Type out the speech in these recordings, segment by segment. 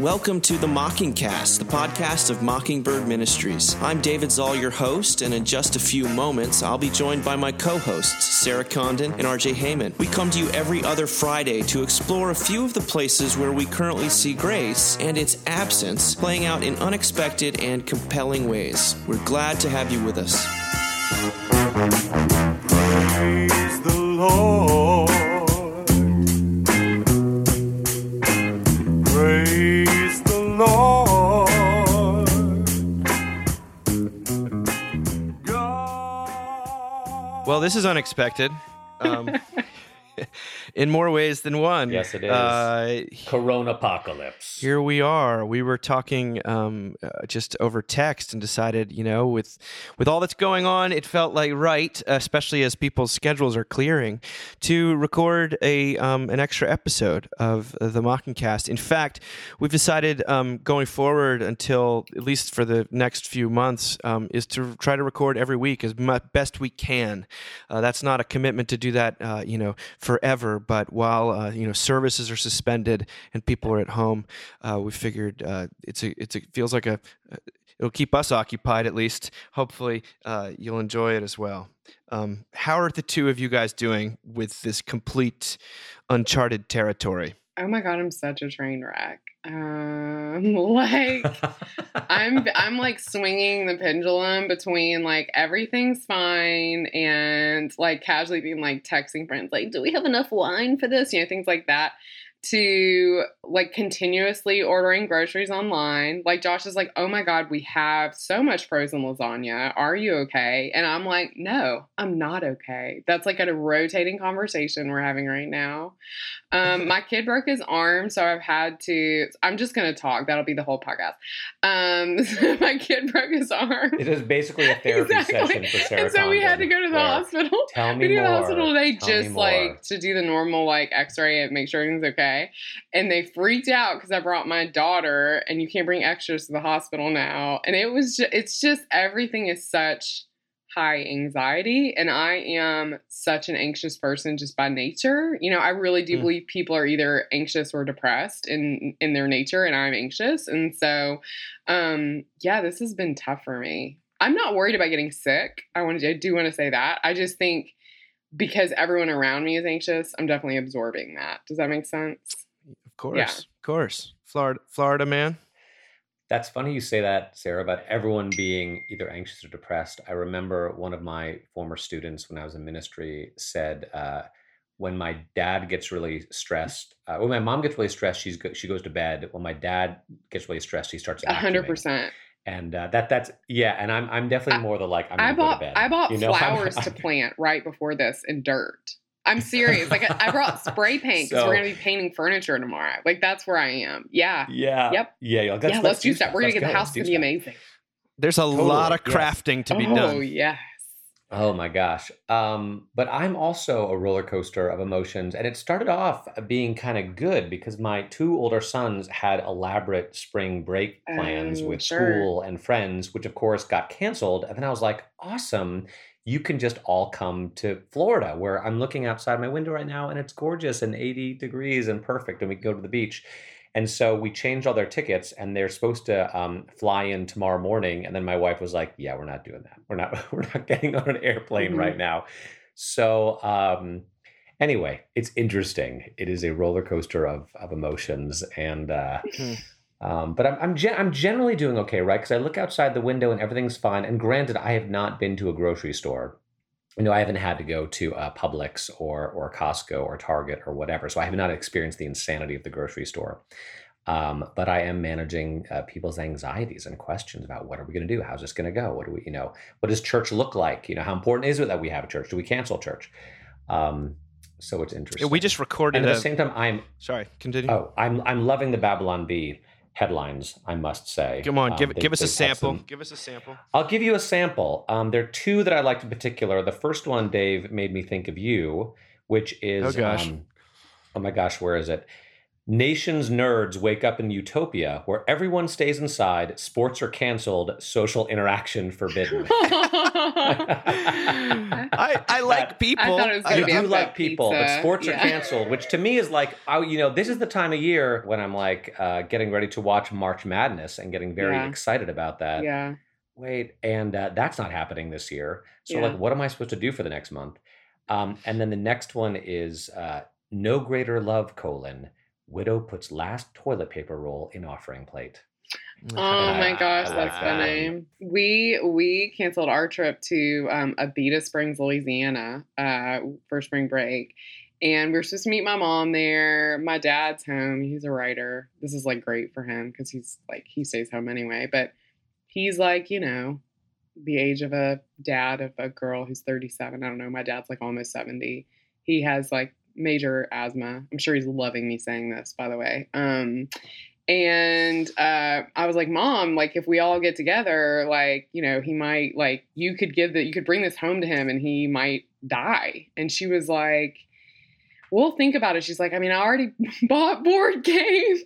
Welcome to the Mockingcast, the podcast of Mockingbird Ministries. I'm David Zahl, your host, and in just a few moments, I'll be joined by my co hosts, Sarah Condon and RJ Heijmen. We come to you every other Friday to explore a few of the places where we currently see grace and its absence playing out in unexpected and compelling ways. We're glad to have you with us. Praise the Lord. This is unexpected. Um, in more ways than one. Yes, it is. Uh, Corona apocalypse. here we are. We were talking um, uh, just over text and decided, you know, with with all that's going on, it felt like right, especially as people's schedules are clearing, to record a um, an extra episode of the Mockingcast. In fact, we've decided um, going forward until at least for the next few months um, is to try to record every week as mu- best we can. Uh, that's not a commitment to do that, uh, you know, forever. But while uh, you know services are suspended and people are at home, uh, we figured uh, it's a it's a feels like a it'll keep us occupied at least. Hopefully, uh, you'll enjoy it as well. Um, how are the two of you guys doing with this complete uncharted territory? Oh my god, I'm such a train wreck. Um, like I'm, I'm like swinging the pendulum between like everything's fine and like casually being like texting friends, like, do we have enough wine for this? You know, things like that. To like continuously ordering groceries online. Like Josh is like, oh my god, we have so much frozen lasagna. Are you okay? And I'm like, no, I'm not okay. That's like a rotating conversation we're having right now. Um, my kid broke his arm, so I've had to. I'm just gonna talk. That'll be the whole podcast. Um, my kid broke his arm. it is basically a therapy session for Sarah. and so we had to go to the hospital. Tell me We go to the hospital today Tell just like to do the normal like X-ray and make sure everything's okay. And they freaked out because I brought my daughter, and you can't bring extras to the hospital now. And it was, ju- it's just everything is such high anxiety, and I am such an anxious person just by nature. You know, I really do Hmm. believe people are either anxious or depressed in in their nature, and I'm anxious, and so, um, yeah, this has been tough for me. I'm not worried about getting sick. I want to, I do want to say that. I just think because everyone around me is anxious, I'm definitely absorbing that. Does that make sense? Of course, Yeah. of course. Florida, Florida man. That's funny you say that, Sarah, about everyone being either anxious or depressed. I remember one of my former students when I was in ministry said, uh, when my dad gets really stressed, uh, when my mom gets really stressed, she's go- she goes to bed. When my dad gets really stressed, he starts A hundred vacuuming. percent. And uh, that that's yeah, and I'm I'm definitely more the like I'm I gonna go to bought bed. I bought You know, I'm- flowers to plant right before this in dirt. I'm serious. Like I I brought spray paint because So- we're gonna be painting furniture tomorrow. Like that's where I am. Yeah. Yeah. Yep. Yeah. yeah, Let's, yeah, let's, do stuff. that. We're gonna Let's get the house to be amazing. There's a Totally, lot of yes. crafting to be done. oh done. yes. Oh my gosh. Um, but I'm also a roller coaster of emotions. And it started off being kind of good because my two older sons had elaborate spring break plans Oh, with sure. school and friends, which of course got canceled. And then I was like, awesome. You can just all come to Florida, where I'm looking outside my window right now and it's gorgeous and 80 degrees and perfect. And we can go to the beach. And so we changed all their tickets, and they're supposed to um, fly in tomorrow morning. And then my wife was like, "Yeah, we're not doing that. We're not. We're not getting on an airplane Mhm. right now." So um, anyway, it's interesting. It is a roller coaster of of emotions, and uh, Hmm. um, but I'm I'm, gen- I'm generally doing okay, right? Because I look outside the window and everything's fine. And granted, I have not been to a grocery store. You know, I haven't had to go to uh, Publix or or Costco or Target or whatever, so I have not experienced the insanity of the grocery store. Um, but I am managing uh, people's anxieties and questions about what are we going to do? How's this going to go? What do we, you know, what does church look like? You know, how important is it that we have a church? Do we cancel church? Um, so it's interesting. We just recorded and at a. the same time, I'm sorry, continue. oh, I'm I'm loving the Babylon Bee headlines. I must say. Come on, Um, give they- give us a sample. Give us a sample. I'll give you a sample. Um, there are two that I liked in particular. The first one, Dave, made me think of you, which is Oh, gosh. Um, oh my gosh, where is it? Nations nerds wake up in utopia where everyone stays inside, sports are canceled, social interaction forbidden. I, I like people. thought it was I do like people, but pizza. sports are canceled, which to me is like, I, you know, this is the time of year when I'm like uh, getting ready to watch March Madness and getting very Yeah. excited about that. yeah. Wait, and uh, that's not happening this year. So, Yeah. like, what am I supposed to do for the next month? Um, and then the next one is uh, no greater love colon. Widow puts last toilet paper roll in offering plate. Oh my gosh, I that's like that funny. We we canceled our trip to um, Abita Springs, Louisiana, uh, for spring break, and we were supposed to meet my mom there. My dad's home; he's a writer. This is like great for him because he's like he stays home anyway. But he's like you know the age of a dad of a girl who's thirty seven. I don't know. My dad's like almost seventy. He has like major asthma. I'm sure he's loving me saying this, by the way. Um, and uh, I was like, Mom, like if we all get together, like you know, he might like you could give that you could bring this home to him, and he might die. And she was like, We'll think about it. She's like, I mean, I already bought board games.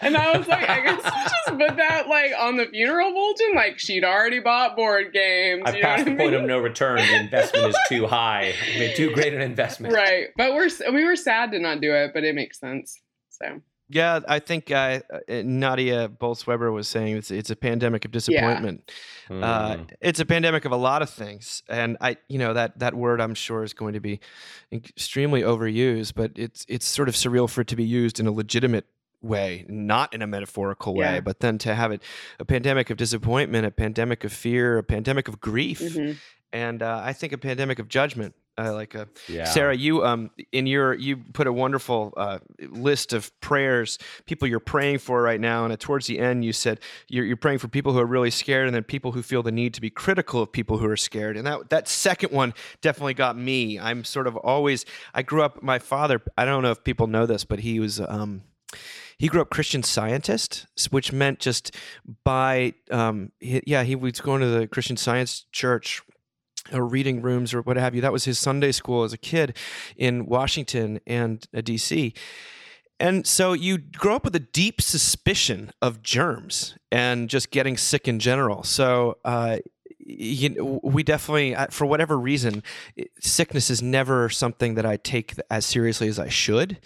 And I was like, I guess you just put that like on the funeral bulletin. Like she'd already bought board games. I've you passed the I point of no return. The investment is too high. I made too great an investment. Right, but we're we were sad to not do it, but it makes sense. So Yeah, I think uh, uh, Nadia Bolz-Weber was saying it's, it's a pandemic of disappointment. Uh, Mm. it's a pandemic of a lot of things, and I, you know, that that word I'm sure is going to be extremely overused, but it's it's sort of surreal for it to be used in a legitimate way, not in a metaphorical way, Yeah. but then to have it a pandemic of disappointment, a pandemic of fear, a pandemic of grief, mhm. and uh, I think a pandemic of judgment. Uh, like a yeah. Sarah, you um in your you put a wonderful uh, list of prayers, people you're praying for right now, and uh, towards the end you said you're, you're praying for people who are really scared, and then people who feel the need to be critical of people who are scared. And that that second one definitely got me. I'm sort of always I grew up. My father, I don't know if people know this, but he was um he grew up Christian Scientist, which meant just by um he, yeah he was going to the Christian Science church or reading rooms or what have you. That was his Sunday school as a kid in Washington and uh, D.C. And so you grow up with a deep suspicion of germs and just getting sick in general. So uh, you know, we definitely, uh, for whatever reason, sickness is never something that I take as seriously as I should,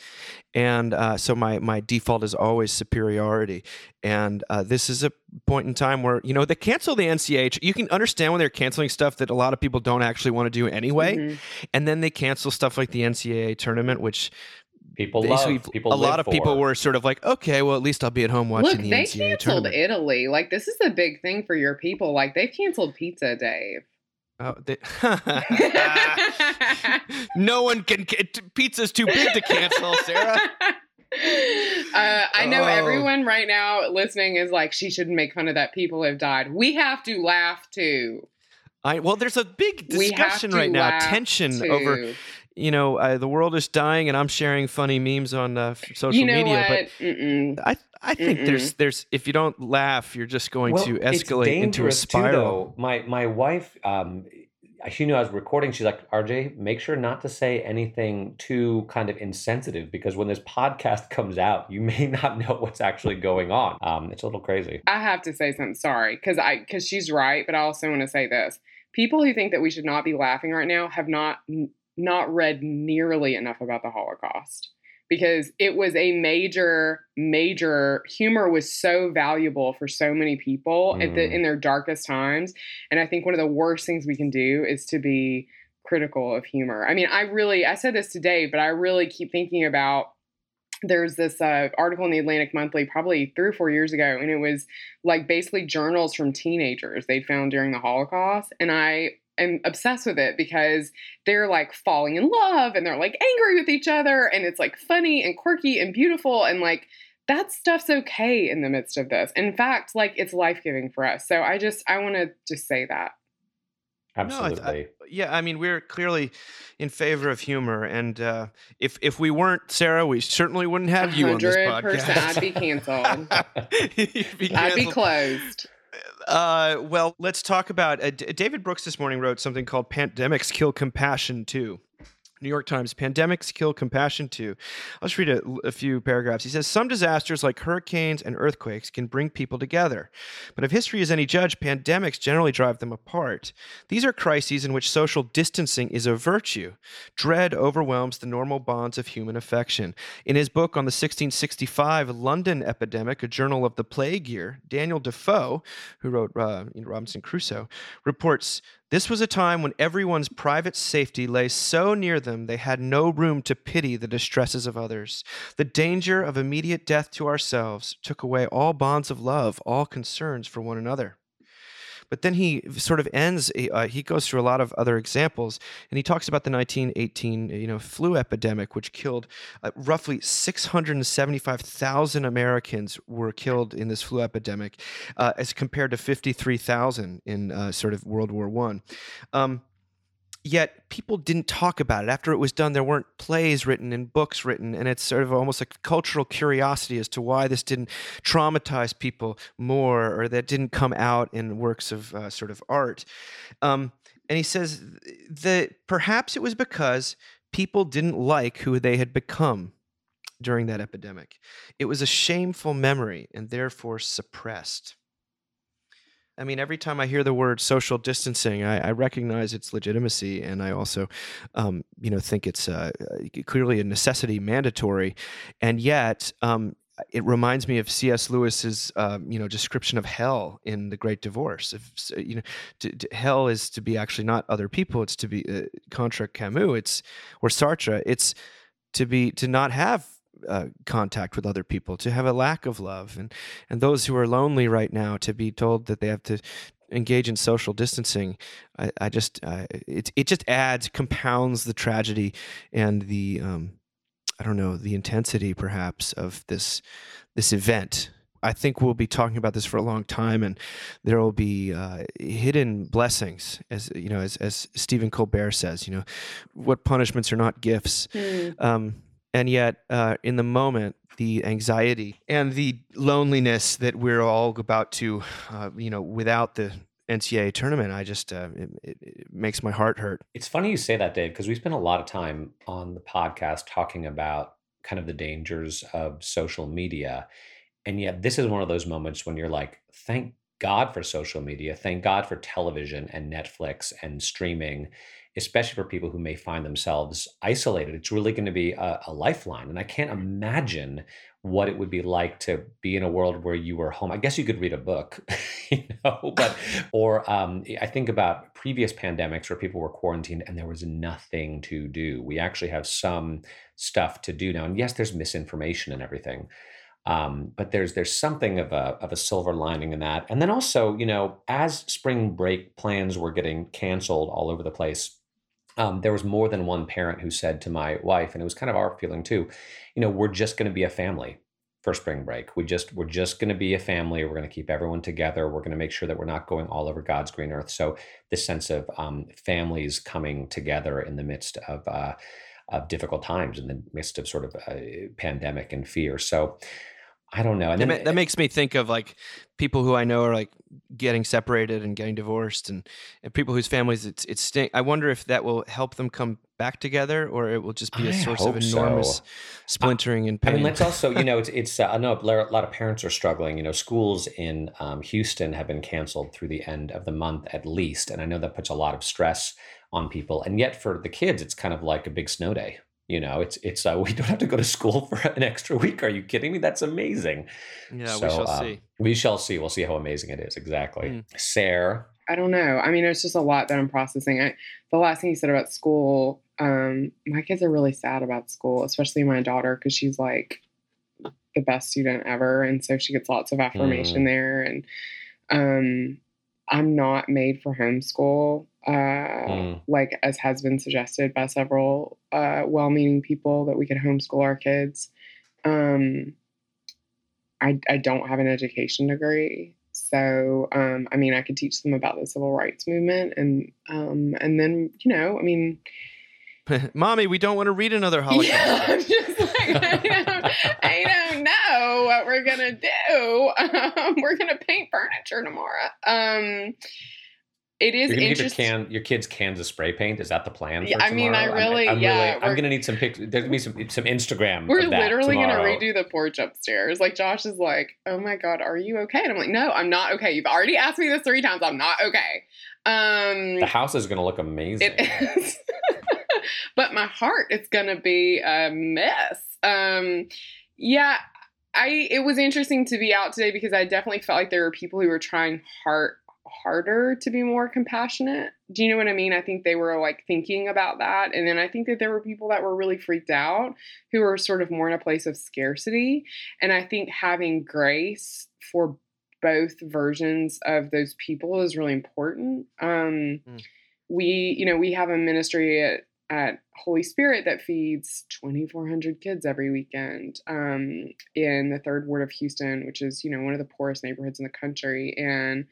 and uh, so my my default is always superiority. And uh, this is a point in time where you know they cancel the NCH. You can understand when they're canceling stuff that a lot of people don't actually want to do anyway, Mhm. and then they cancel stuff like the NCAA tournament, which People basically love. People a lot live of people were sort of like, okay, well at least I'll be at home watching Look, the they NCAA canceled tournament. Italy. Like this is a big thing for your people. Like they've canceled pizza, Dave. Oh, they- no one can. ca- Pizza's too big to cancel, Sarah. Uh, I know Oh. everyone right now listening is like, she shouldn't make fun of that. People have died. We have to laugh too. I well, there's a big discussion right now, tension too. over you know uh, the world is dying, and I'm sharing funny memes on uh, social you know media, what? Mm-mm. but I I think there's there's if you don't laugh, you're just going Well, to it's escalate into a dangerous, too, spiral. My my wife, um, she knew I was recording. She's like, RJ, make sure not to say anything too kind of insensitive because when this podcast comes out, you may not know what's actually going on. Um, it's a little crazy. I have to say something. Sorry, because I because she's right, but I also want to say this: people who think that we should not be laughing right now have not n- not read nearly enough about the Holocaust because it was a major major humor was so valuable for so many people at the Mm. in their darkest times and i think one of the worst things we can do is to be critical of humor i mean i really i said this today but i really keep thinking about there's this uh, article in the Atlantic Monthly probably three or four years ago, and it was like basically journals from teenagers they found during the Holocaust. And I am obsessed with it because they're like falling in love and they're like angry with each other, and it's like funny and quirky and beautiful. And like that stuff's okay in the midst of this. In fact, like it's life giving for us. So I just, I want to just say that. No, I th- I- Absolutely. yeah, I mean we're clearly in favor of humor, and uh, if if we weren't, Sarah, we certainly wouldn't have you on this 100%, podcast. I'd be canceled. You'd be I'd be closed. Uh, well, let's talk about uh, David Brooks this morning wrote something called "Pandemics Kill Compassion Too." New York Times, pandemics kill compassion too. I'll just read a, a, few paragraphs. He says Some disasters like hurricanes and earthquakes can bring people together. But if history is any judge, pandemics generally drive them apart. These are crises in which social distancing is a virtue. Dread overwhelms the normal bonds of human affection. In his book on the 1665 London epidemic, a journal of the plague year, Daniel Defoe, who wrote uh, Robinson Crusoe, reports this was a time when everyone's private safety lay so near them they had no room to pity the distresses of others. The danger of immediate death to ourselves took away all bonds of love, all concerns for one another. But then he sort of ends. Uh, he goes through a lot of other examples, and he talks about the 1918, you know, flu epidemic, which killed uh, roughly 675,000 Americans were killed in this flu epidemic, uh, as compared to 53,000 in uh, sort of World War One. Um, yet people didn't talk about it. After it was done there weren't plays written and books written and it's sort of almost a cultural curiosity as to why this didn't traumatize people more or that didn't come out in works of uh, sort of art. Um, and he says that perhaps it was because people didn't like who they had become during that epidemic. It was a shameful memory and therefore suppressed I mean, every time I hear the word social distancing, I, I recognize its legitimacy, and I also, um, you know, think it's uh, clearly a necessity, mandatory, and yet um, it reminds me of C.S. Lewis's, um, you know, description of hell in The Great Divorce. If, you know, to, to, hell is to be actually not other people; it's to be uh, contra Camus. It's or Sartre. It's to be to not have uh, contact with other people, to have a lack of love, and and those who are lonely right now to be told that they have to engage in social distancing. I, I just uh, it it just adds compounds the tragedy and the um, I don't know the intensity perhaps of this this event. I think we'll be talking about this for a long time, and there will be uh, hidden blessings, as you know, as, as Stephen Colbert says. You know, what punishments are not gifts. Mm. Um, and yet uh, in the moment the anxiety and the loneliness that we're all about to uh, you know without the ncaa tournament i just uh, it, it, makes my heart hurt. It's funny you say that dave because we spent a lot of time on the podcast talking about kind of the dangers of social media and yet this is one of those moments when you're like thank god for social media. Thank god for television and netflix and streaming especially for people who may find themselves isolated. It's really going to be a, a, lifeline. And I can't imagine what it would be like to be in a world where you were home. I guess you could read a book, you know, but, or um, I think about previous pandemics where people were quarantined and there was nothing to do. We actually have some stuff to do now. And yes, there's misinformation and everything. Um, but there's there's something of a of a silver lining in that. And then also, you know, as spring break plans were getting canceled all over the place, um, there was more than one parent who said to my wife, and it was kind of our feeling too, you know, we're just going to be a family for spring break. We just we're just going to be a family. We're going to keep everyone together. We're going to make sure that we're not going all over God's green earth. So this sense of um, families coming together in the midst of uh, of difficult times, in the midst of sort of a pandemic and fear. So I don't know. And then, that, that makes me think of like people who I know are like getting separated and getting divorced, and, and people whose families it's it's stink. I wonder if that will help them come back together, or it will just be a I source of enormous so. splintering and pain. I mean, let's also you know it's it's uh, I know a lot of parents are struggling. You know, schools in um, Houston have been canceled through the end of the month at least, and I know that puts a lot of stress on people. And yet for the kids, it's kind of like a big snow day you know, it's it's uh, we don't have to go to school for an extra week. Are you kidding me? That's amazing. Yeah, so, we shall um, see. We shall see. We'll see how amazing it is. Exactly. Mm. Sarah. I don't know. I mean, it's just a lot that I'm processing. I, the last thing you said about school, um, my kids are really sad about school, especially my daughter, because she's like the best student ever, and so she gets lots of affirmation mm. there. And um, I'm not made for homeschool uh, mm. like as has been suggested by several uh, well-meaning people that we could homeschool our kids. Um, I, I don't have an education degree, so um, I mean I could teach them about the civil rights movement, and um, and then you know I mean. Mommy, we don't want to read another Holocaust. Yeah, I'm just like, I, don't, I don't know what we're gonna do. Um, we're gonna do. we're gonna paint furniture tomorrow. Um, it is You're gonna your interesting. can your kids cans of spray paint. Is that the plan? For Yeah, I mean, I tomorrow? I'm- really- I'm, yeah, really, I'm gonna need some pictures. There's gonna be some some Instagram. We're of that literally tomorrow. gonna redo the porch upstairs. Like Josh is like, "Oh my god, are you okay?" And I'm like, "No, I'm not okay. You've already asked me this three times. I'm not okay." Um, The house is gonna look amazing. It is. but my heart is gonna be a mess. Um yeah, I it was interesting to be out today because I definitely felt like there were people who were trying hard harder to be more compassionate. Do you know what I mean? I think they were like thinking about that. And then I think that there were people that were really freaked out who were sort of more in a place of scarcity. And I think having grace for both versions of those people is really important. Um, Mm. We, you know, we have a ministry at, at Holy Spirit that feeds 2,400 kids every weekend um, in the third ward of Houston, which is, you know, one of the poorest neighborhoods in the country. And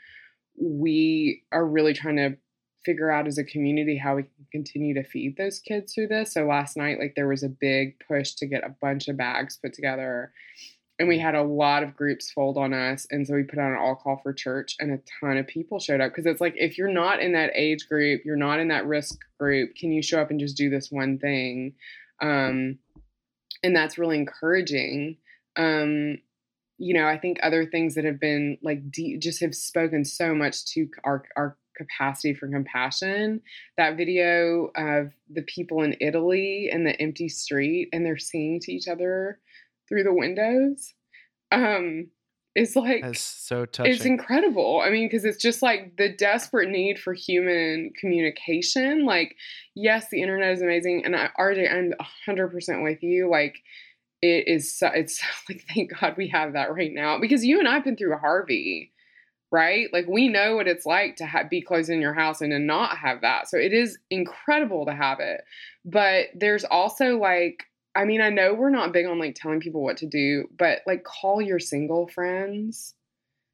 we are really trying to figure out as a community how we can continue to feed those kids through this. So last night, like there was a big push to get a bunch of bags put together. And we had a lot of groups fold on us. And so we put out an all call for church, and a ton of people showed up. Because it's like, if you're not in that age group, you're not in that risk group, can you show up and just do this one thing? Um, and that's really encouraging. Um, you know, I think other things that have been like deep, just have spoken so much to our our capacity for compassion. That video of the people in Italy and the empty street, and they're singing to each other through the windows, um, is like That's so touching. it's incredible. I mean, because it's just like the desperate need for human communication. Like, yes, the internet is amazing, and I, RJ, I'm hundred percent with you. Like, it is. So, it's like thank God we have that right now because you and I've been through a Harvey, right? Like, we know what it's like to ha- be closed in your house and to not have that. So it is incredible to have it, but there's also like. I mean, I know we're not big on like telling people what to do, but like call your single friends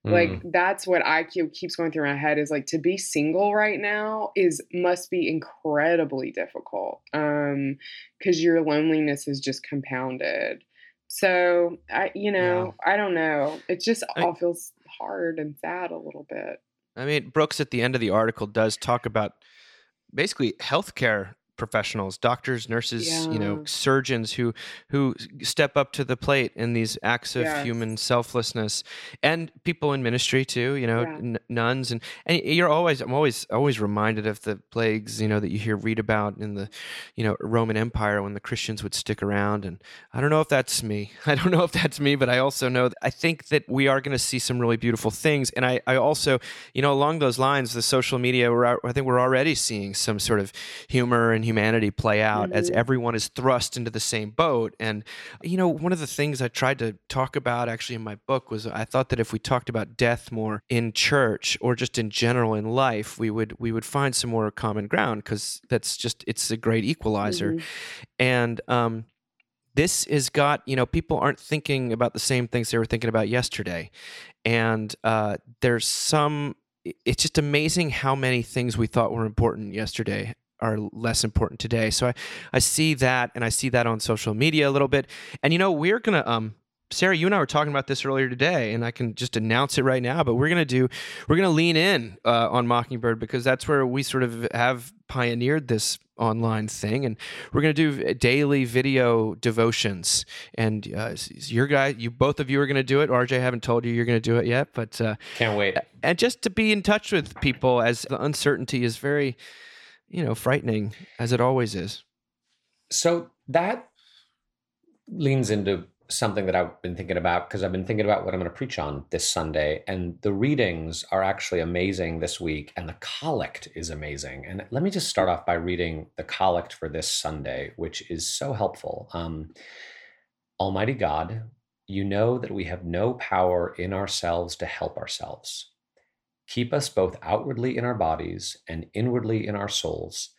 like Mm. that's what i keep keeps going through my head is like to be single right now is must be incredibly difficult um because your loneliness is just compounded. So i you know i don't know. It just I- all feels hard and sad a little bit. I mean, Brooks at the end of the article does talk about basically healthcare professionals, doctors, nurses, you know, surgeons who who step up to the plate in these acts of Yes. human selflessness, and people in ministry too, you know, Yeah. n- nuns, and and you're always I'm always always reminded of the plagues, you know, that you hear read about in the, you know, Roman Empire when the Christians would stick around, and I don't know if that's me, I don't know if that's me, but I also know I think that we are going to see some really beautiful things, and I I also you know, along those lines, the social media, we're, I think we're already seeing some sort of humor and humanity play out as Mhm. everyone is thrust into the same boat. And, you know, one of the things I tried to talk about actually in my book was I thought that if we talked about death more in church or just in general in life, we would we would find some more common ground because that's just it's a great equalizer. Mhm. And um, this has got you know people aren't thinking about the same things they were thinking about yesterday and uh, there's some it's just amazing how many things we thought were important yesterday are less important today so i i see that and i see that on social media a little bit and you know we're gonna um Sarah, you and I were talking about this earlier today, and I can just announce it right now. But we're gonna do, we're gonna lean in uh, on Mockingbird because that's where we sort of have pioneered this online thing, and we're gonna do daily video devotions. And uh, your guy, you both of you are gonna do it. RJ, I haven't told you you're gonna do it yet, but uh, Can't wait. and just to be in touch with people as the uncertainty is very, you know, frightening as it always is. So that leans into something that I've been thinking about because I've been thinking about what I'm going to preach on this Sunday. And the readings are actually amazing this week, and the collect is amazing. And let me just start off by reading the collect for this Sunday, which is so helpful. Um, Almighty God, you know that we have no power in ourselves to help ourselves. Keep us both outwardly in our bodies and inwardly in our souls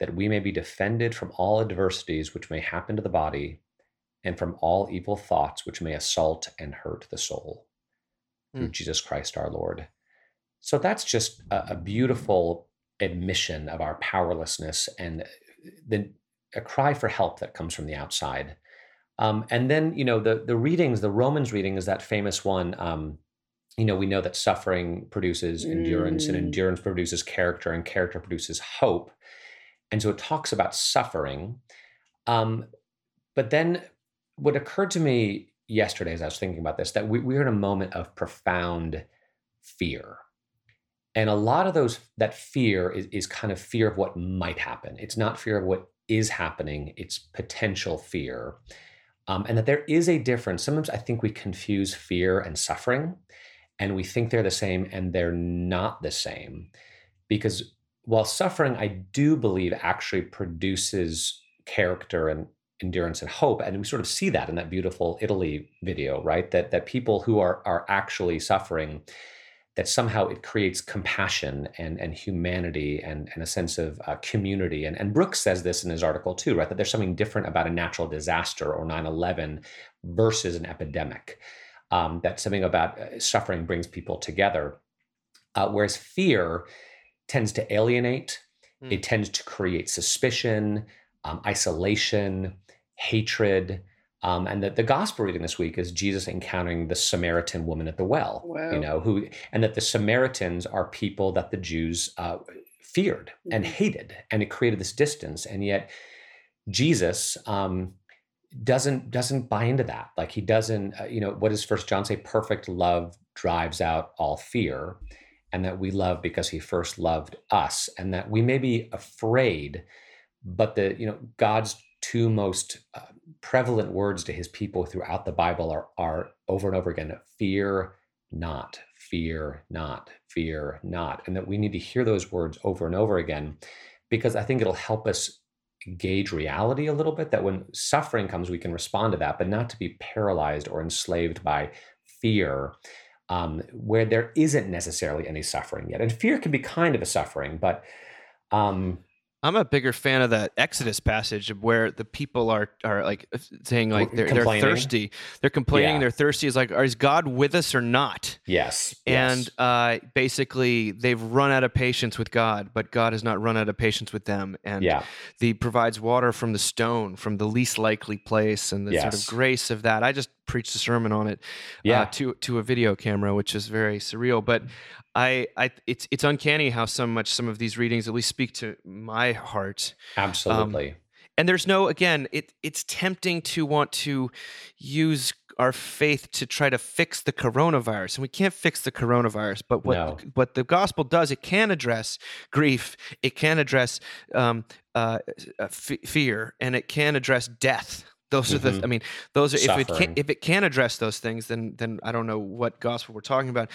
that we may be defended from all adversities which may happen to the body and from all evil thoughts which may assault and hurt the soul. Through Mm. Jesus Christ our Lord. So that's just a, a beautiful admission of our powerlessness and the, a cry for help that comes from the outside. Um, and then, you know, the, the readings, the Romans reading is that famous one. Um, you know, we know that suffering produces endurance, and Mm. endurance produces character, and character produces hope. And so it talks about suffering. Um, but then what occurred to me yesterday as I was thinking about this, that we, we're in a moment of profound fear. And a lot of those, that fear is, is kind of fear of what might happen. It's not fear of what is happening, it's potential fear. Um, and that there is a difference. Sometimes I think we confuse fear and suffering, and we think they're the same, and they're not the same. Because while suffering, I do believe, actually produces character and endurance and hope, and we sort of see that in that beautiful Italy video, right? That that people who are are actually suffering, that somehow it creates compassion and and humanity and and a sense of uh, community. And and Brooks says this in his article too, right? That there's something different about a natural disaster or 9/11 versus an epidemic. Um, that something about uh, suffering brings people together, uh, whereas fear tends to alienate. Hmm. It tends to create suspicion, um, isolation, hatred. Um, and the, the gospel reading this week is Jesus encountering the Samaritan woman at the well. Wow. You know who, and that the Samaritans are people that the Jews uh, feared and Mhm. hated, and it created this distance. And yet, Jesus um, doesn't doesn't buy into that. Like he doesn't. Uh, you know what does First John say? Perfect love drives out all fear and that we love because he first loved us and that we may be afraid but the you know god's two most uh, prevalent words to his people throughout the bible are are over and over again fear not fear not fear not and that we need to hear those words over and over again because i think it'll help us gauge reality a little bit that when suffering comes we can respond to that but not to be paralyzed or enslaved by fear um, where there isn't necessarily any suffering yet. And fear can be kind of a suffering, but um, I'm a bigger fan of that Exodus passage where the people are are like saying like they're, they're thirsty. They're complaining. Yeah. They're thirsty. Is like, is God with us or not? yes, And yes. uh, basically, they've run out of patience with God, but God has not run out of patience with them. And yeah, He provides water from the stone, from the least likely place, and the sort of grace of that. I just preached a sermon on it yeah, uh, to to a video camera, which is very surreal. But I, I, it's it's uncanny how so much some of these readings at least speak to my heart. absolutely. And there's no again, it it's tempting to want to use our faith to try to fix the coronavirus, and we can't fix the coronavirus. But what No. what the gospel does, it can address grief, it can address um, uh, uh, f- fear, and it can address death. Those are the. Mhm. I mean, those are if it Suffering. can if it can address those things, then then I don't know what gospel we're talking about.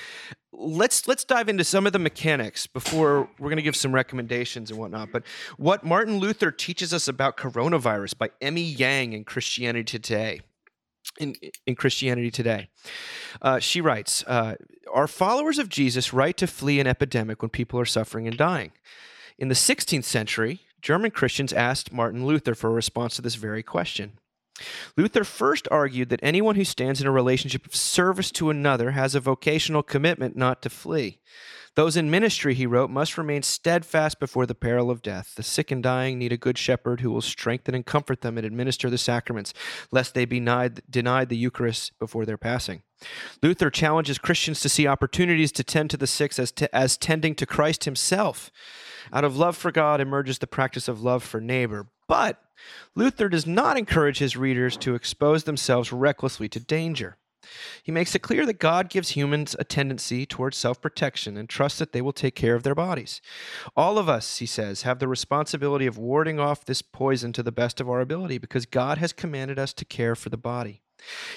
Let's let's dive into some of the mechanics before we're going to give some recommendations and whatnot. But what Martin Luther teaches us about coronavirus by Emmy Yang in Christianity Today. In, in Christianity Today, uh, she writes, uh, "Are followers of Jesus right to flee an epidemic when people are suffering and dying?" In the 16th century, German Christians asked Martin Luther for a response to this very question. Luther first argued that anyone who stands in a relationship of service to another has a vocational commitment not to flee. Those in ministry, he wrote, must remain steadfast before the peril of death. The sick and dying need a good shepherd who will strengthen and comfort them and administer the sacraments, lest they be denied, denied the Eucharist before their passing. Luther challenges Christians to see opportunities to tend to the sick as, as tending to Christ himself. Out of love for God emerges the practice of love for neighbor. But Luther does not encourage his readers to expose themselves recklessly to danger. He makes it clear that God gives humans a tendency towards self protection and trusts that they will take care of their bodies. All of us, he says, have the responsibility of warding off this poison to the best of our ability because God has commanded us to care for the body.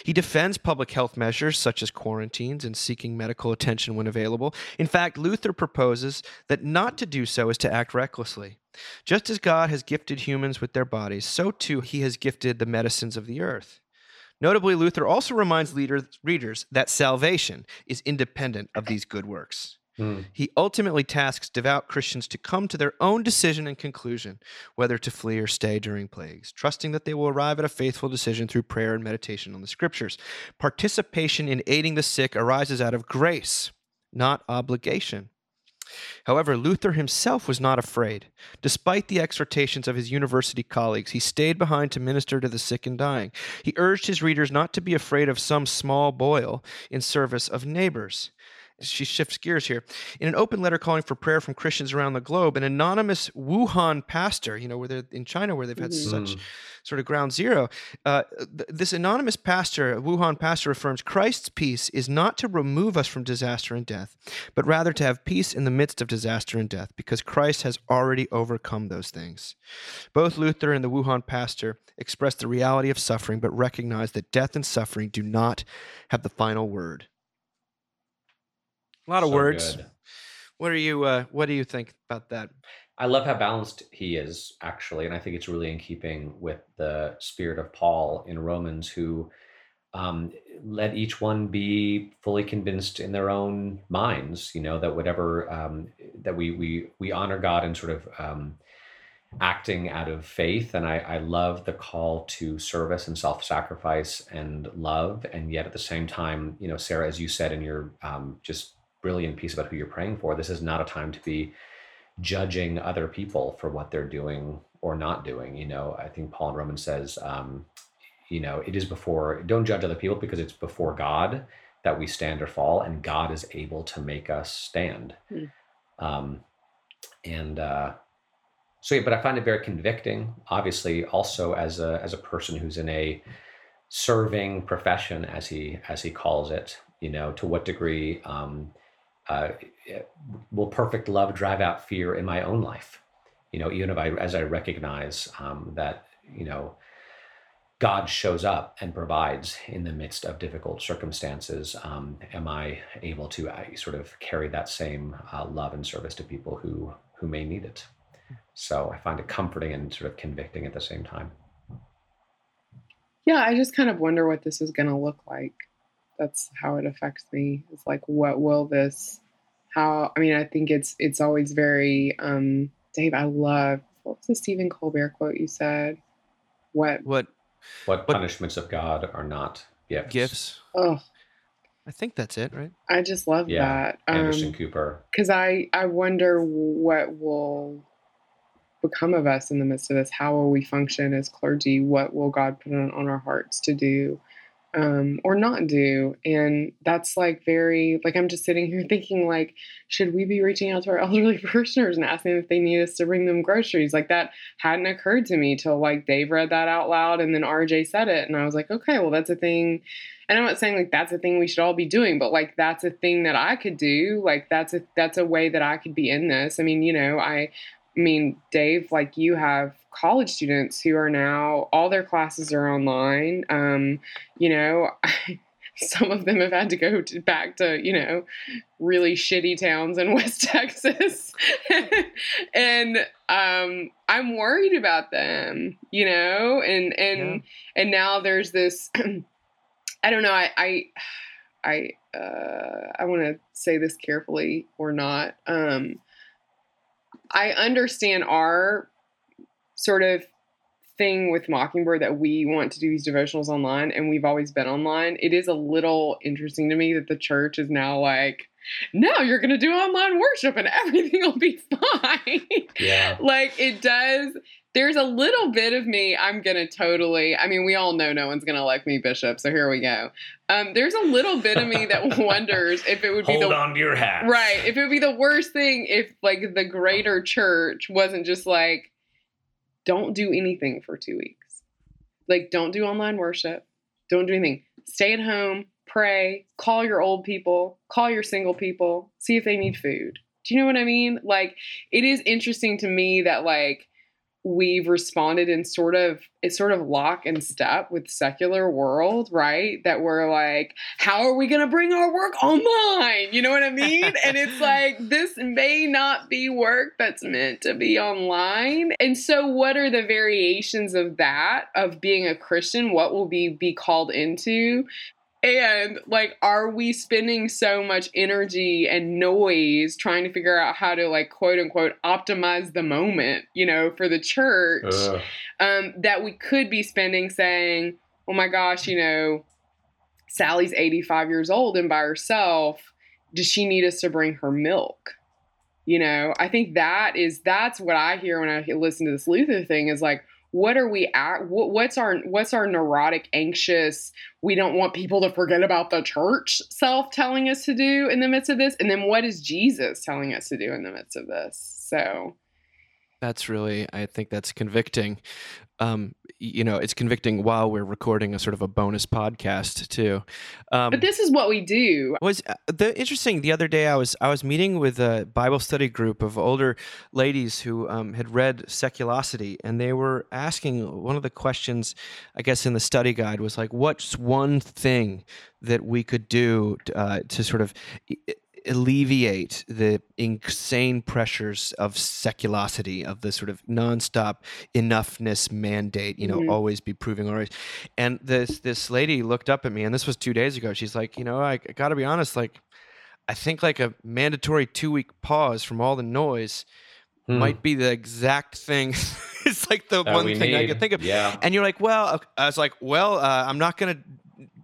He defends public health measures such as quarantines and seeking medical attention when available. In fact, Luther proposes that not to do so is to act recklessly. Just as God has gifted humans with their bodies, so too he has gifted the medicines of the earth. Notably, Luther also reminds leaders, readers that salvation is independent of these good works. Hmm. He ultimately tasks devout Christians to come to their own decision and conclusion whether to flee or stay during plagues, trusting that they will arrive at a faithful decision through prayer and meditation on the scriptures. Participation in aiding the sick arises out of grace, not obligation. However, Luther himself was not afraid. Despite the exhortations of his university colleagues, he stayed behind to minister to the sick and dying. He urged his readers not to be afraid of some small boil in service of neighbors. She shifts gears here. In an open letter calling for prayer from Christians around the globe, an anonymous Wuhan pastor, you know, where they're in China, where they've had Mhm. such Mm. sort of ground zero, uh, th- this anonymous pastor, Wuhan pastor, affirms Christ's peace is not to remove us from disaster and death, but rather to have peace in the midst of disaster and death, because Christ has already overcome those things. Both Luther and the Wuhan pastor express the reality of suffering, but recognize that death and suffering do not have the final word. A lot of So words. good. What are you? Uh, what do you think about that? I love how balanced he is, actually, and I think it's really in keeping with the spirit of Paul in Romans, who um, let each one be fully convinced in their own minds. You know that whatever um, that we we we honor God and sort of um, acting out of faith, and I, I love the call to service and self-sacrifice and love, and yet at the same time, you know, Sarah, as you said in your um, just brilliant piece about who you're praying for, this is not a time to be judging other people for what they're doing or not doing. You know, I think Paul in Romans says, um, you know, it is before, don't judge other people because it's before God that we stand or fall, and God is able to make us stand. Hmm. Um, and uh, so, yeah, but I find it very convicting. Obviously, also as a as a person who's in a serving profession, as he as he calls it, you know, to what degree um, uh, will perfect love drive out fear in my own life? You know, even if I as I recognize um, that you know God shows up and provides in the midst of difficult circumstances, um, am I able to sort of carry that same uh, love and service to people who who may need it? So I find it comforting and sort of convicting at the same time. Yeah, I just kind of wonder what this is going to look like. That's how it affects me. It's like, what will this? How? I mean, I think it's it's always very. um Dave, I love what was the Stephen Colbert quote you said? What? What What, What- punishments of God are not gifts? gifts? Oh, I think that's it, right? I just love Yeah, that. Anderson Um, Cooper. because I I wonder what will become of us in the midst of this. How will we function as clergy? What will God put on, on our hearts to do um, or not do? And that's like very like I'm just sitting here thinking like, should we be reaching out to our elderly parishioners and asking if they need us to bring them groceries? Like that hadn't occurred to me till like Dave read that out loud and then RJ said it, and I was like, okay, well that's a thing and I'm not saying like that's a thing we should all be doing, but like that's a thing that I could do. Like that's a that's a way that I could be in this. I mean, you know, I, I mean, Dave, like you have college students who are now all their classes are online. Um, you know, some of them have had to go to, back to you know really shitty towns in West Texas, and um, I'm worried about them. You know, and and and now there's this. I don't know. I I I, uh, I want to say this carefully or not. Um, I understand our sort of thing with Mockingbird that we want to do these devotionals online, and we've always been online. It is a little interesting to me that the church is now like, now you're going to do online worship and everything will be fine. Yeah. like it does there's a little bit of me i'm gonna totally i mean we all know no one's gonna like me bishop so here we go um, there's a little bit of me that wonders if it would be Hold the on to your hat. right if it would be the worst thing if like the greater church wasn't just like don't do anything for two weeks like don't do online worship don't do anything stay at home pray call your old people call your single people see if they need food. Do you know what i mean? Like it is interesting to me that like we've responded in sort of it's sort of lock and step with secular world right? That we're like how are we going to bring our work online? You know what i mean? And it's like this may not be work that's meant to be online. And so what are the variations of that of being a christian? What will be be called into and like, are we spending so much energy and noise trying to figure out how to like quote unquote optimize the moment, you know, for the church um, that we could be spending saying, oh my gosh, you know, Sally's 85 years old and by herself. Does she need us to bring her milk? You know, I think that is that's what I hear when I listen to this Luther thing is like, what are we at? What's our what's our neurotic anxious we don't want people to forget about the church self telling us to do in the midst of this? And then what is jesus telling us to do in the midst of this? So That's really, I think that's convicting. Um, you know, it's convicting while we're recording a sort of a bonus podcast too. Um, but this is what we do was uh, the interesting the other day i was i was meeting with a bible study group of older ladies who um, had read seculosity and they were asking one of the questions i guess in the study guide was like what's one thing that we could do uh, to sort of alleviate the insane pressures of seculosity of the sort of nonstop enoughness mandate you know Mhm. always be proving always and this this lady looked up at me and this was two days ago she's like you know i, I gotta be honest like i think like a mandatory two week pause from all the noise Hmm. might be the exact thing it's like the That one we thing i need. could think of Yeah. and you're like well i was like well uh, i'm not gonna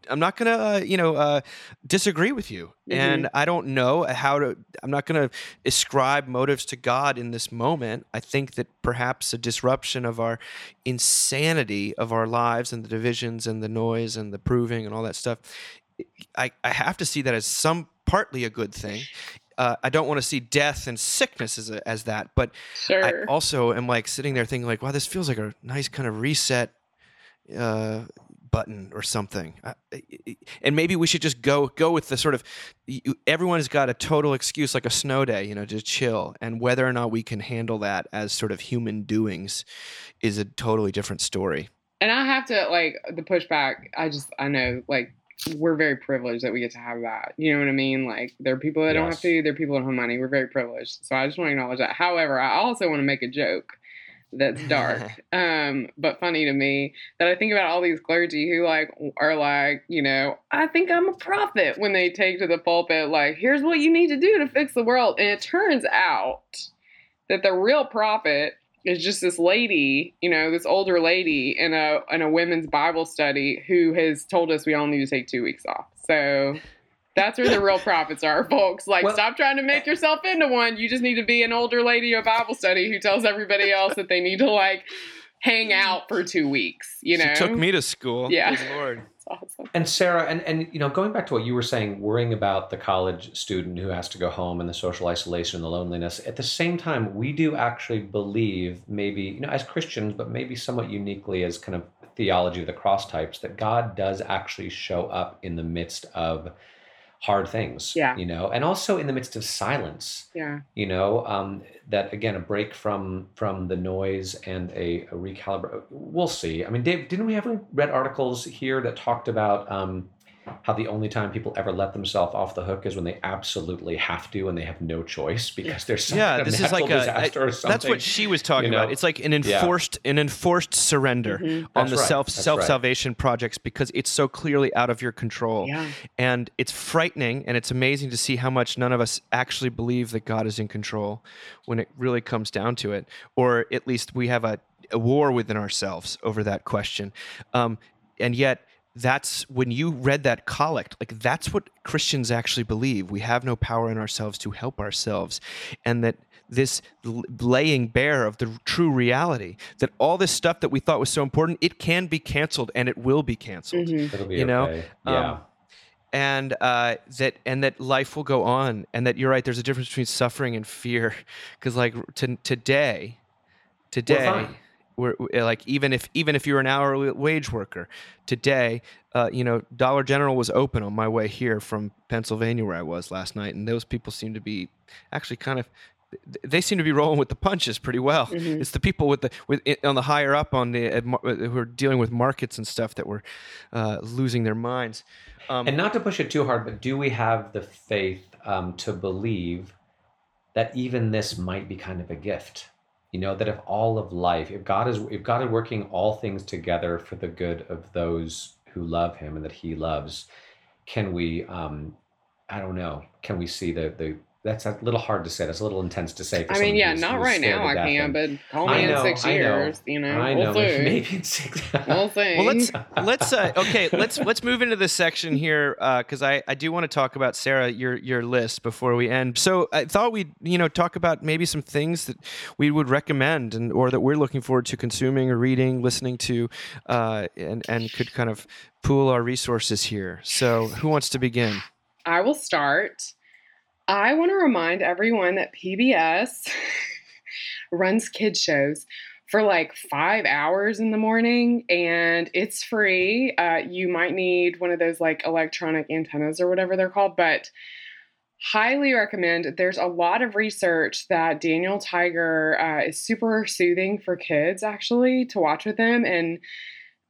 i'm not gonna uh, you know uh, disagree with you and i don't know how to i'm not gonna ascribe motives to god in this moment. I think that perhaps a disruption of our insanity of our lives and the divisions and the noise and the proving and all that stuff i, I have to see that as some partly a good thing. Uh, I don't want to see death and sickness as, a, as that, but sure. I also am like sitting there thinking like, wow, this feels like a nice kind of reset uh, button or something. And maybe we should just go go with the sort of everyone's got a total excuse like a snow day, you know, to chill. And whether or not we can handle that as sort of human doings is a totally different story. and I have to like the pushback. I just I know like we're very privileged that we get to have that. You know what I mean? Like there are people that don't have to. there are people that don't have money. We're very privileged. So I just want to acknowledge that. However, I also want to make a joke that's dark, um, but funny to me that I think about all these clergy who like are like, you know, I think I'm a prophet when they take to the pulpit like, here's what you need to do to fix the world, and it turns out that the real prophet is just this lady, you know, this older lady in a in a women's Bible study who has told us we all need to take two weeks off. So that's where the real prophets are, folks. Like, Well- stop trying to make yourself into one. You just need to be an older lady of Bible study who tells everybody else that they need to like hang out for two weeks. You know, She took me to school. Yeah. Good Lord. That's awesome. And Sarah, and, and you know, going back to what you were saying, worrying about the college student who has to go home and the social isolation and the loneliness. At the same time, we do actually believe, maybe you know, as Christians, but maybe somewhat uniquely as kind of theology of the cross types, that God does actually show up in the midst of hard things. Yeah. You know, and also in the midst of silence Yeah. you know um, that again a break from from the noise and a, a recalibrate we'll see i mean dave didn't we ever read articles here that talked about um, how the only time people ever let themselves off the hook is when they absolutely have to and they have no choice because there's some yeah, this is like a. disaster or something. that's what she was talking you know? about. It's like an enforced, an enforced surrender Mhm. on That's the right, self that's self salvation projects because it's so clearly out of your control. Yeah. And it's frightening and it's amazing to see how much none of us actually believe that God is in control when it really comes down to it. Or at least we have a, a war within ourselves over that question. Um, and yet, that's when you read that collect, like that's what Christians actually believe. We have no power in ourselves to help ourselves. And that this laying bare of the true reality that all this stuff that we thought was so important, it can be canceled and it will be canceled Mhm. Be you know, okay. yeah um, and uh, that and that life will go on, and that you're right. There's a difference between suffering and fear, because like to, today, today, fine. We're, we're, like even if even if you're an hourly wage worker, today, uh, you know, Dollar General was open on my way here from Pennsylvania where I was last night, and those people seem to be actually kind of. They seem to be rolling with the punches pretty well. Mhm. It's the people with the with on the higher up on the uh, mar- who are dealing with markets and stuff that were uh, losing their minds. Um, And not to push it too hard, but do we have the faith um, to believe that even this might be kind of a gift? You know, that if all of life, if God is if God is working all things together for the good of those who love him and that he loves, can we um I don't know, can we see the the That's a little hard to say. That's a little intense to say. For I mean, yeah, who's- not who's right now I can, and- but call I me know, in six I know. years. You know, I we'll know. see. Maybe in six. We'll see. Well, let's let's uh, okay. Let's let's move into this section here because I, I do want to talk about Sarah your your list before we end. So I thought we'd you know talk about maybe some things that we would recommend and or that we're looking forward to consuming or reading, listening to, uh, and and could kind of pool our resources here. So who wants to begin? I will start. I want to remind everyone that PBS runs kid shows for like five hours in the morning and it's free. Uh, you might need one of those like electronic antennas or whatever they're called, but highly recommend. There's a lot of research that Daniel Tiger uh, is super soothing for kids actually to watch with them. And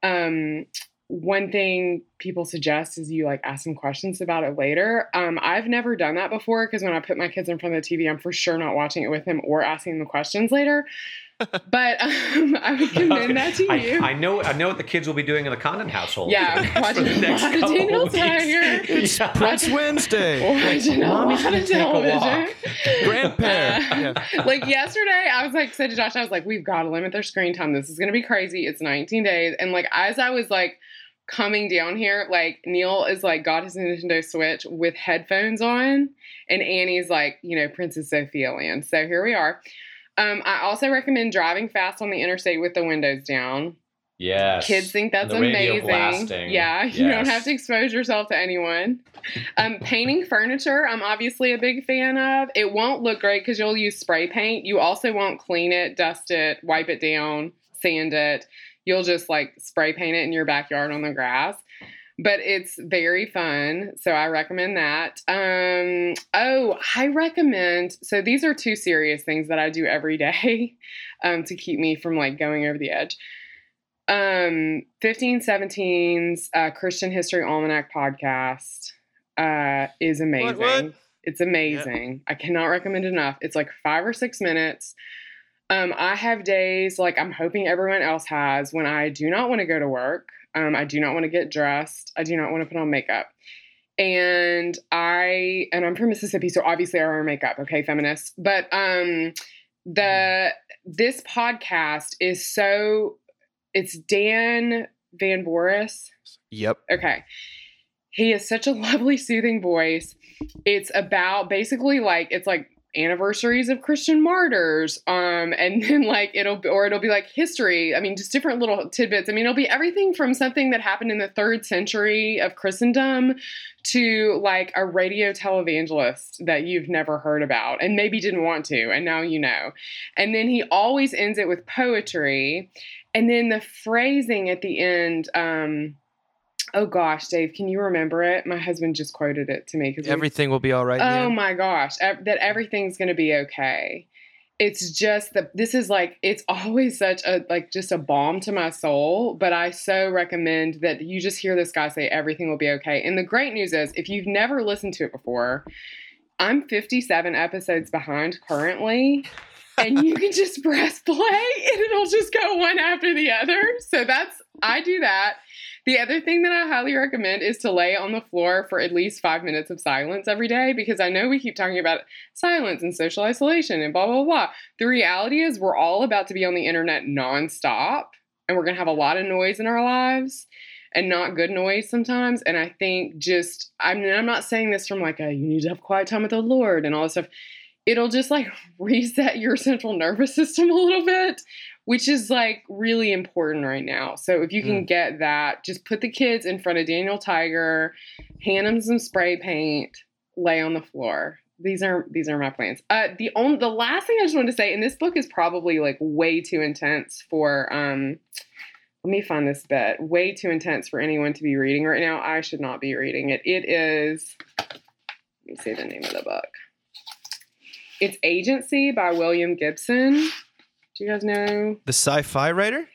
um, one thing people suggest is you like ask some questions about it later. Um, I've never done that before because when I put my kids in front of the TV, I'm for sure not watching it with them or asking them questions later. but um, I would commend that to I, you. I know. I know what the kids will be doing in the Condon household. Yeah, watching the a next lot of Daniel. Tiger. It's Yeah. Prince Wednesday. watching a Mommy's lot of television. walk. Grandparent. Uh, Yeah. like yesterday, I was like, said to Josh, I was like, we've got to limit their screen time. This is going to be crazy. It's 19 days. And like, as I was like coming down here, like Neil is like got his Nintendo Switch with headphones on, and Annie's like, you know, Princess Sophia land. So here we are. Um, I also recommend driving fast on the interstate with the windows down. Yes. Kids think that's amazing. blasting. Yeah, you don't have to expose yourself to anyone. Um, painting furniture, I'm obviously a big fan of. It won't look great because you'll use spray paint. You also won't clean it, dust it, wipe it down, sand it. You'll just like spray paint it in your backyard on the grass. But it's very fun, so I recommend that. Um, oh, I recommend. So these are two serious things that I do every day um, to keep me from like going over the edge. Um, 1517's uh, Christian History Almanac podcast uh, is amazing. what? It's amazing. I cannot recommend enough. It's like five or six minutes. Um, I have days like I'm hoping everyone else has when I do not want to go to work. Um, I do not want to get dressed. I do not want to put on makeup. And I and I'm from Mississippi, so obviously I wear makeup, okay, feminists. But um the this podcast is so it's Dan van Voorhis. Yep. Okay. He has such a lovely, soothing voice. It's about basically like it's like anniversaries of Christian martyrs. Um, and then like it'll be, or it'll be like history. I mean, just different little tidbits. I mean, it'll be everything from something that happened in the third century of Christendom to like a radio televangelist that you've never heard about and maybe didn't want to, and now you know. And then he always ends it with poetry. And then the phrasing at the end, um, oh gosh, Dave, can you remember it? My husband just quoted it to me Everything will be all right. Oh my gosh, ev- that everything's going to be okay. It's just that this is like it's always such a like just a balm to my soul, but I so recommend that you just hear this guy say everything will be okay. And the great news is if you've never listened to it before, I'm 57 episodes behind currently. and you can just press play and it'll just go one after the other. So that's I do that. The other thing that I highly recommend is to lay on the floor for at least five minutes of silence every day because I know we keep talking about silence and social isolation and blah, blah, blah. The reality is, we're all about to be on the internet nonstop and we're going to have a lot of noise in our lives and not good noise sometimes. And I think just, I mean, I'm not saying this from like a you need to have quiet time with the Lord and all this stuff. It'll just like reset your central nervous system a little bit which is like really important right now. So if you can get that, just put the kids in front of Daniel Tiger, hand them some spray paint, lay on the floor. These are these are my plans. Uh, the only the last thing I just wanted to say, and this book is probably like way too intense for um. Let me find this bit. Way too intense for anyone to be reading right now. I should not be reading it. It is. Let me say the name of the book. It's Agency by William Gibson. Do you guys know? The sci-fi writer.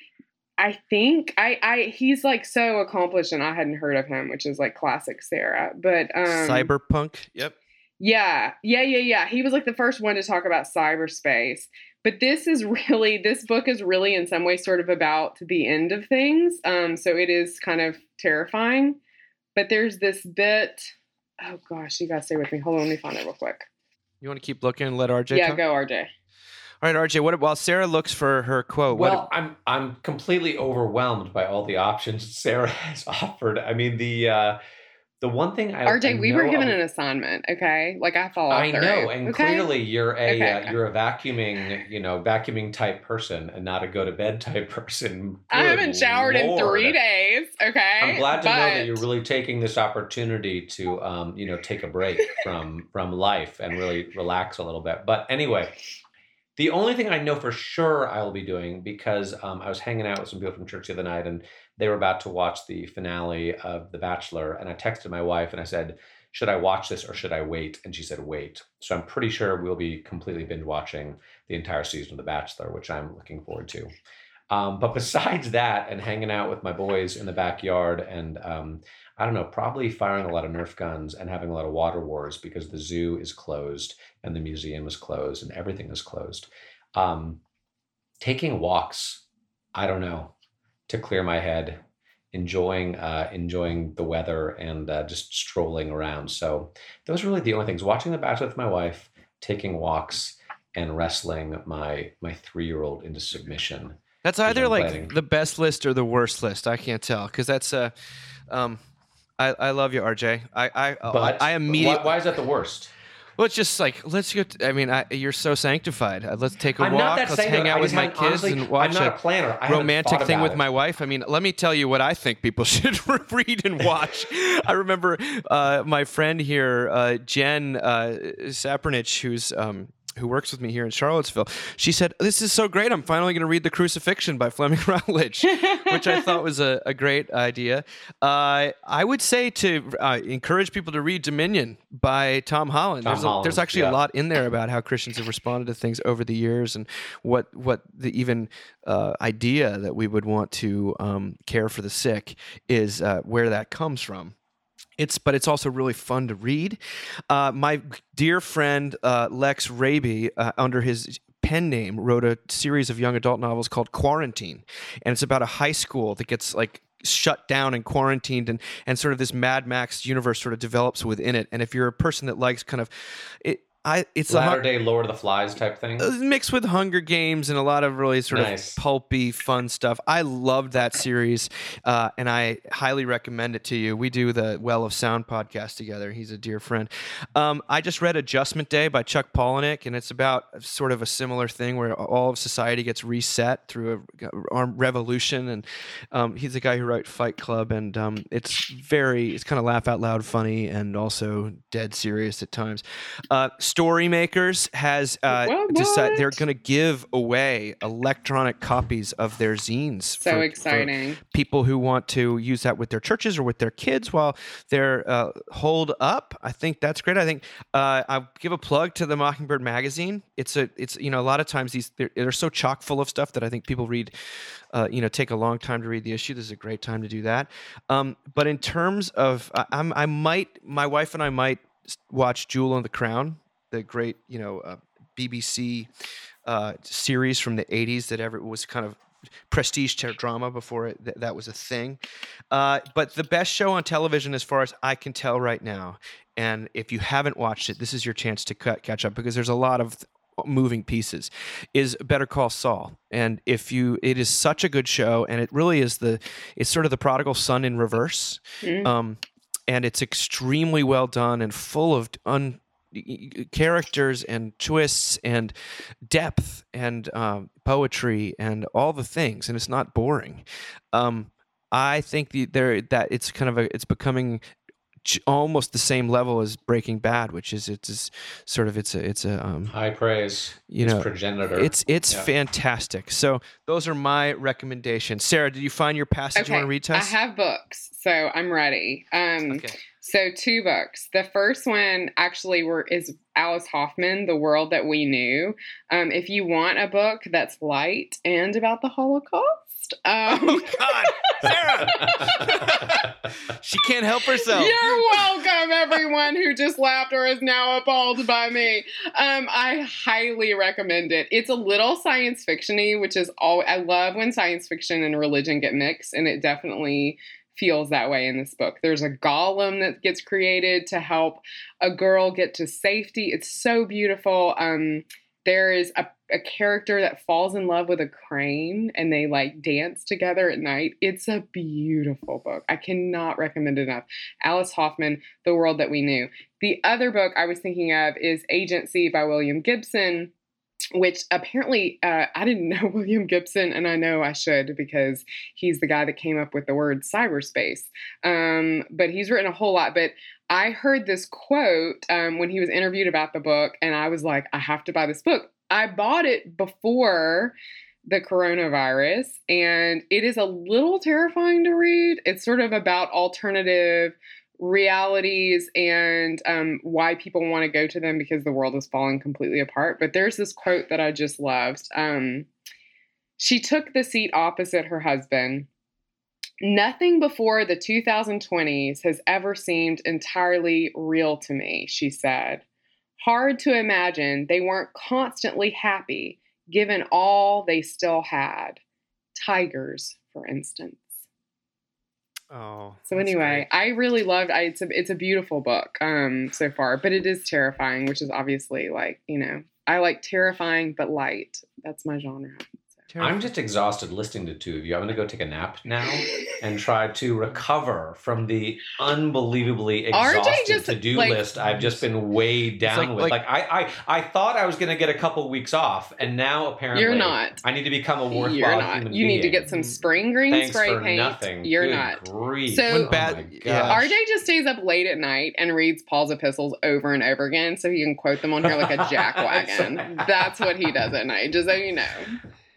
I think I I he's like so accomplished and I hadn't heard of him, which is like classic Sarah. But um Cyberpunk. Yep. yeah, yeah, yeah, yeah. He was like the first one to talk about cyberspace. But this is really this book is really in some ways sort of about the end of things. Um so it is kind of terrifying. But there's this bit oh gosh, you gotta stay with me. Hold on, let me find it real quick. You want to keep looking and let RJ? yeah, go RJ. All right, RJ. What while Sarah looks for her quote? what- Well, I'm I'm completely overwhelmed by all the options Sarah has offered. I mean, the uh, the one thing I RJ, I we were know given of- an assignment, okay? Like I follow I through. know, and okay? clearly you're a Okay, uh, okay. you're a vacuuming, you know, vacuuming type person, and not a go to bed type person. I haven't showered in three days, okay? I'm glad to know that you're really taking this opportunity to, um, you know, take a break from from life and really relax a little bit. But anyway, the only thing I know for sure I will be doing because um, I was hanging out with some people from church the other night and they were about to watch the finale of The Bachelor, and I texted my wife and I said, "Should I watch this or should I wait?" And she said, "Wait." So I'm pretty sure we'll be completely binge watching the entire season of The Bachelor, which I'm looking forward to. Um, but besides that, and hanging out with my boys in the backyard, and um, I don't know, probably firing a lot of Nerf guns and having a lot of water wars because the zoo is closed and the museum is closed and everything is closed. Um, taking walks, I don't know, to clear my head, enjoying uh, enjoying the weather and uh, just strolling around. So those are really the only things. Watching The Bachelor with my wife, taking walks, and wrestling my my three year old into submission. That's either like the best list or the worst list. I can't tell because that's uh, um, I, I love you, RJ. I I But I, I immediately. why, why is that the worst? Well, it's just like let's get. I mean, I, you're so sanctified. Uh, let's take a I'm walk. let's hang out I with my kids honestly, and watch a a romantic thing with it. my wife. I mean, let me tell you what I think people should read and watch. I remember uh, my friend here, uh, Jen uh, Sapernich, who's um, who works with me here in Charlottesville. She said, "This is so great! I'm finally going to read *The Crucifixion* by Fleming Rutledge," which I thought was a, a great idea. Uh, I would say to uh, encourage people to read *Dominion* by Tom Holland. Tom there's, a, there's actually yeah. a lot in there about how Christians have responded to things over the years and what what the even uh, idea that we would want to um, care for the sick is uh, where that comes from. It's but it's also really fun to read. Uh, my dear friend uh, Lex Hrabe, uh, under his pen name, wrote a series of young adult novels called Quarantine, and it's about a high school that gets like shut down and quarantined and and sort of this Mad Max universe sort of develops within it. And if you're a person that likes kind of it, I it's a Latter hu- Day Lord of the Flies type thing. uh, mixed with Hunger Games and a lot of really sort Nice. of pulpy, fun stuff. I loved that series, uh, and I highly recommend it to you. We do the Well of Sound podcast together. He's a dear friend. Um, I just read Adjustment Day by Chuck Palahniuk, and it's about sort of a similar thing where all of society gets reset through a revolution. And um, he's the guy who wrote Fight Club, and um, it's very, it's kind of laugh out loud funny and also dead serious at times. Uh, Storymakers has uh, What, decided they're going to give away electronic copies of their zines. so for- for exciting. people who want to use that with their churches or with their kids while they're uh, holed up. I think that's great. I think uh, I'll give a plug to the Mockingbird magazine. It's a, it's you know, a lot of times these they're, they're so chock full of stuff that I think people read, uh, you know, take a long time to read the issue. This is a great time to do that. Um, but in terms of, I, I'm, I might, my wife and I might watch Jewel in the Crown, the great, you know, uh, BBC uh, series from the 80s that ever was kind of prestige ter- drama before it, th- that was a thing. Uh, but the best show on television, as far as I can tell right now, and if you haven't watched it, this is your chance to cut, catch up because there's a lot of moving pieces is better call saul and if you it is such a good show and it really is the it's sort of the prodigal son in reverse Mm. um and it's extremely well done and full of un characters and twists and depth and um, poetry and all the things and it's not boring um, i think the, there that it's kind of a it's becoming almost the same level as breaking bad which is it's is sort of it's a it's a um, High praise. you Its know progenitor. it's it's Yeah. fantastic so those are my recommendations sarah did you find your passage you want to read to I have books, so I'm ready. Um, okay So two books. The first one actually were is Alice Hoffman, The World That We Knew. Um, if you want a book that's light and about the Holocaust, um, oh god sarah she can't help herself You're welcome, everyone who just laughed or is now appalled by me. Um, I highly recommend it. It's a little science fictiony, which is all I love when science fiction and religion get mixed, and it definitely feels that way in this book. There's a golem that gets created to help a girl get to safety. It's so beautiful. Um, there is a, a character that falls in love with a crane and they like dance together at night. It's a beautiful book. I cannot recommend enough. Alice Hoffman, The World That We Knew. The other book I was thinking of is Agency by William Gibson which apparently uh, I didn't know William Gibson, and I know I should because he's the guy that came up with the word cyberspace. Um, but he's written a whole lot. But I heard this quote um, when he was interviewed about the book, and I was like, I have to buy this book. I bought it before the coronavirus, and it is a little terrifying to read. It's sort of about alternative realities and um, why people want to go to them because the world is falling completely apart. But there's this quote that I just loved. Um, she took the seat opposite her husband. Nothing before the 2020s has ever seemed entirely real to me, she said. Hard to imagine they weren't constantly happy given all they still had. Tigers, for instance. Oh. So anyway, great. I really loved. I, it's a it's a beautiful book um so far, but it is terrifying, which is obviously like you know I like terrifying but light. That's my genre. I'm just exhausted listening to two of you. I'm going to go take a nap now and try to recover from the unbelievably RJ exhaustive just, to-do like- list I've just been weighed down like- with. like- Like, I, I, I thought I was going to get a couple weeks off, and now apparently You're not. I need to become a worthwhile You're not. human You need to get some spring green Thanks spray for paint. nothing. You're Good not. Grief. So- oh bad- my yeah. RJ just stays up late at night and reads Paul's epistles over and over again so he can quote them on here like a jackwagon. That's what he does at night, just so you know.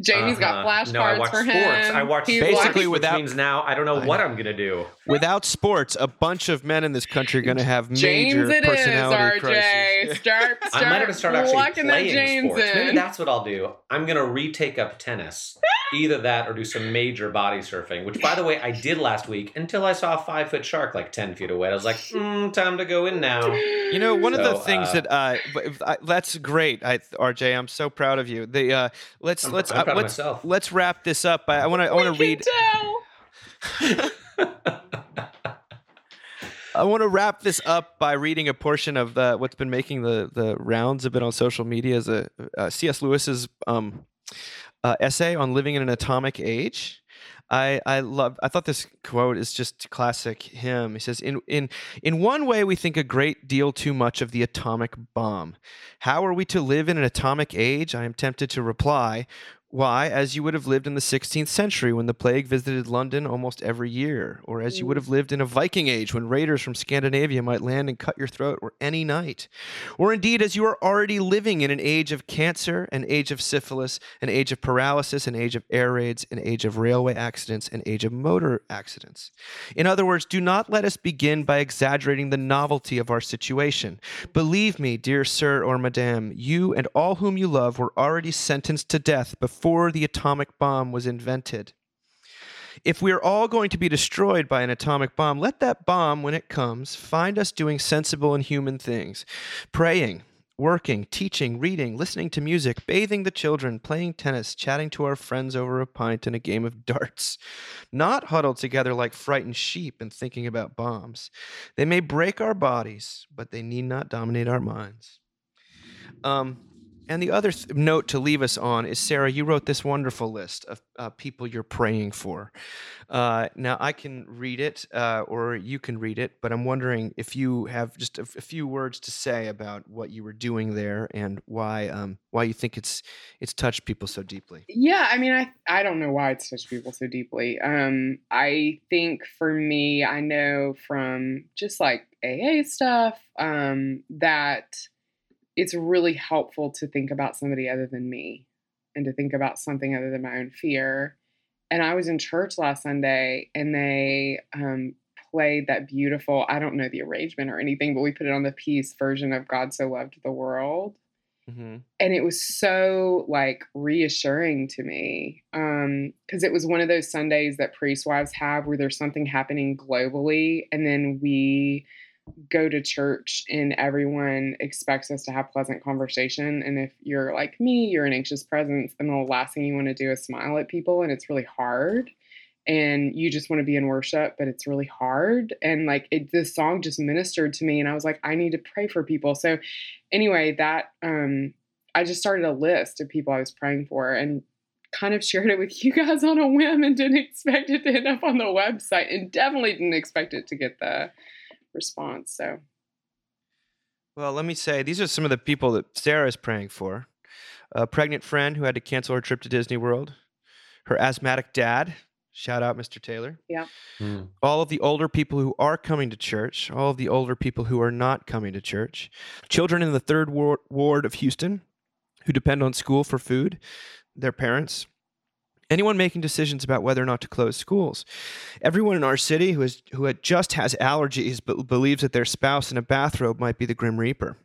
Jamie's got Uh-huh. flashcards no, I watch for him. sports. I watch He's sports, Basically which without- means now I don't know I what know. I'm gonna do. Without sports, a bunch of men in this country are going to have James major it is, personality RJ. crises. Start, start I might have to start actually playing James sports. Maybe that's what I'll do. I'm gonna retake up tennis. Either that or do some major body surfing, which by the way I did last week until I saw a five foot shark like ten feet away. I was like, mm, time to go in now. You know, one of the things uh, that, uh, I, that's great, I, RJ. I'm so proud of you. The uh, let's I'm, let's I'm uh, let's myself. let's wrap this up. I want to I want to read can. I want to wrap this up by reading a portion of the, what's been making the the rounds a bit on social media Is a uh, C.S. Lewis's um, uh, essay on living in an atomic age. I I love. I thought this quote is just classic him. He says, "In in in one way, we think a great deal too much of the atomic bomb. How are we to live in an atomic age? I am tempted to reply." Why, as you would have lived in the 16th century when the plague visited London almost every year, or as you would mm. have lived in a Viking age when raiders from Scandinavia might land and cut your throat or any night, or indeed as you are already living in an age of cancer, an age of syphilis, an age of paralysis, an age of air raids, an age of railway accidents, an age of motor accidents. In other words, do not let us begin by exaggerating the novelty of our situation. Believe me, dear sir or madame, you and all whom you love were already sentenced to death before the atomic bomb was invented. If we are all going to be destroyed by an atomic bomb, let that bomb, when it comes, find us doing sensible and human things praying, working, teaching, reading, listening to music, bathing the children, playing tennis, chatting to our friends over a pint and a game of darts. Not huddled together like frightened sheep and thinking about bombs. They may break our bodies, but they need not dominate our minds. Um, and the other th- note to leave us on is Sarah, you wrote this wonderful list of uh, people you're praying for. Uh, now, I can read it uh, or you can read it, but I'm wondering if you have just a, f- a few words to say about what you were doing there and why um, why you think it's it's touched people so deeply. Yeah, I mean, I I don't know why it's touched people so deeply. Um, I think for me, I know from just like AA stuff um, that it's really helpful to think about somebody other than me and to think about something other than my own fear. And I was in church last Sunday, and they um, played that beautiful. I don't know the arrangement or anything, but we put it on the piece version of "God So Loved the World." Mm-hmm. and it was so like reassuring to me um because it was one of those sundays that priest wives have where there's something happening globally and then we go to church and everyone expects us to have pleasant conversation and if you're like me you're an anxious presence and the last thing you want to do is smile at people and it's really hard and you just want to be in worship, but it's really hard. And like it, this song just ministered to me, and I was like, I need to pray for people. So anyway, that um, I just started a list of people I was praying for, and kind of shared it with you guys on a whim, and didn't expect it to end up on the website, and definitely didn't expect it to get the response. So Well, let me say these are some of the people that Sarah is praying for. A pregnant friend who had to cancel her trip to Disney World. Her asthmatic dad. Shout out, Mr. Taylor. Hmm. all of the older people who are coming to church, all of the older people who are not coming to church, children in the third ward, ward of Houston who depend on school for food, their parents, anyone making decisions about whether or not to close schools, everyone in our city who is who just has allergies but believes that their spouse in a bathrobe might be the Grim Reaper.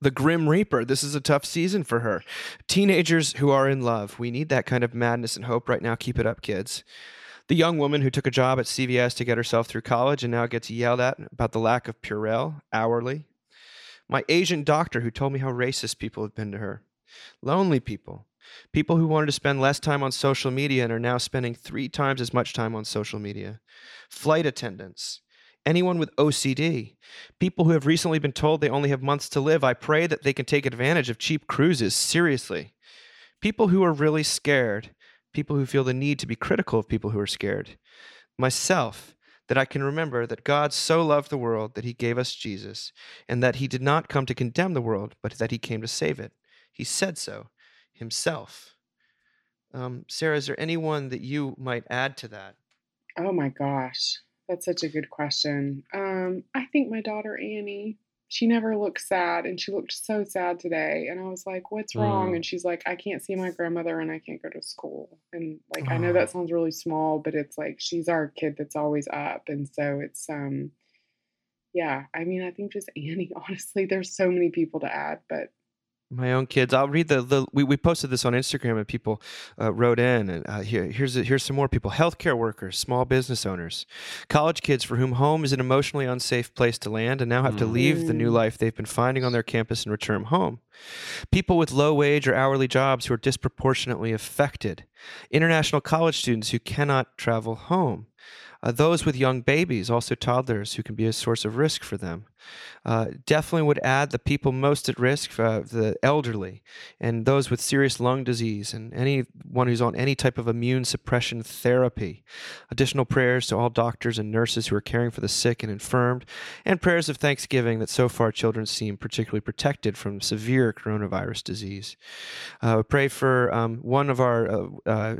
The Grim Reaper. This is a tough season for her. Teenagers who are in love. We need that kind of madness and hope right now. Keep it up, kids the young woman who took a job at CVS to get herself through college and now gets yelled at about the lack of Purell hourly. My Asian doctor who told me how racist people have been to her. Lonely people. People who wanted to spend less time on social media and are now spending three times as much time on social media. Flight attendants. Anyone with OCD. People who have recently been told they only have months to live. I pray that they can take advantage of cheap cruises. Seriously. People who are really scared people who feel the need to be critical of people who are scared. Myself, that I can remember that God so loved the world that he gave us Jesus, and that he did not come to condemn the world, but that he came to save it. He said so himself. Um, Sarah, is there anyone that you might add to that? Oh my gosh, that's such a good question. Um, I think my daughter Annie, she never looks sad, and she looked so sad today. And I was like, "What's wrong?" Mm. And she's like, "I can't see my grandmother, and I can't go to school." And like, I know Oh. that sounds really small, but it's like she's our kid that's always up, and so it's um, yeah. I mean, I think just Annie. Honestly, there's so many people to add, but My own kids. I'll read the, the we, we posted this on Instagram and people uh, wrote in and uh, here here's here's some more people. Healthcare workers, small business owners, college kids for whom home is an emotionally unsafe place to land and now have to leave the new Mm. life they've been finding on their campus and return home. People with low wage or hourly jobs who are disproportionately affected. International college students who cannot travel home. Uh, those with young babies, also toddlers, who can be a source of risk for them. Uh, definitely would add the people most at risk, uh, the elderly, and those with serious lung disease, and anyone who's on any type of immune suppression therapy. Additional prayers to all doctors and nurses who are caring for the sick and infirmed, and prayers of thanksgiving that so far children seem particularly protected from severe coronavirus disease. Uh, pray for um, one of our uh, uh,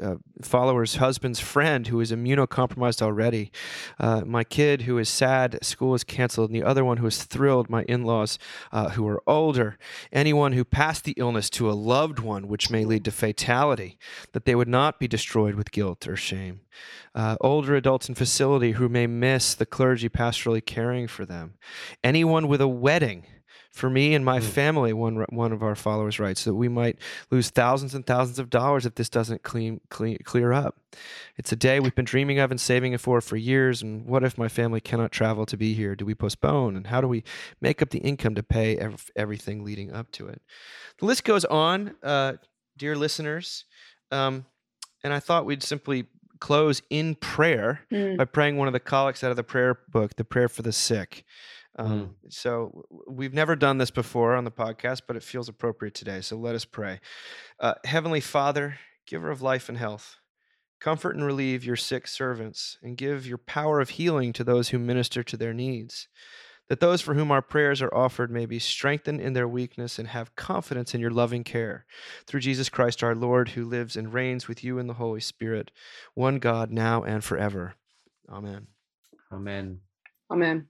uh, followers' husband's friend who is immunocompromised already. Uh, my kid who is sad school is canceled, the other one who is thrilled, my in laws uh, who are older. Anyone who passed the illness to a loved one, which may lead to fatality, that they would not be destroyed with guilt or shame. Uh, older adults in facility who may miss the clergy pastorally caring for them. Anyone with a wedding. For me and my Mm. family, one one of our followers writes that we might lose thousands and thousands of dollars if this doesn't clean, clean clear up. It's a day we've been dreaming of and saving it for for years. And what if my family cannot travel to be here? Do we postpone? And how do we make up the income to pay ev- everything leading up to it? The list goes on, uh, dear listeners. Um, and I thought we'd simply close in prayer mm, by praying one of the collects out of the prayer book, the prayer for the sick. Um, So we've never done this before on the podcast, but it feels appropriate today. So let us pray. Uh, Heavenly Father, giver of life and health, comfort and relieve your sick servants, and give your power of healing to those who minister to their needs. That those for whom our prayers are offered may be strengthened in their weakness and have confidence in your loving care. Through Jesus Christ our Lord, who lives and reigns with you in the Holy Spirit, one God, now and forever. Amen. Amen. amen.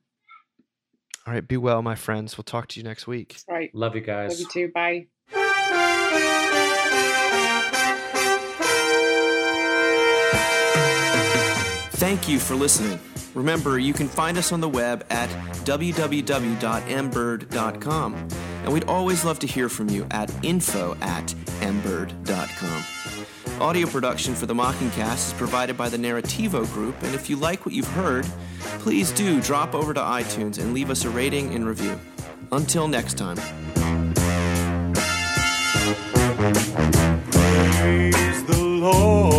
All right, be well, my friends. We'll talk to you next week. That's right. Love you guys. Love you too. Bye. Thank you for listening. Remember, you can find us on the web at www.mbird.com. And we'd always love to hear from you at info at mbird.com. Audio production for the Mockingcast is provided by the Narrativo Group, and if you like what you've heard, please do drop over to iTunes and leave us a rating and review. Until next time. Praise the Lord.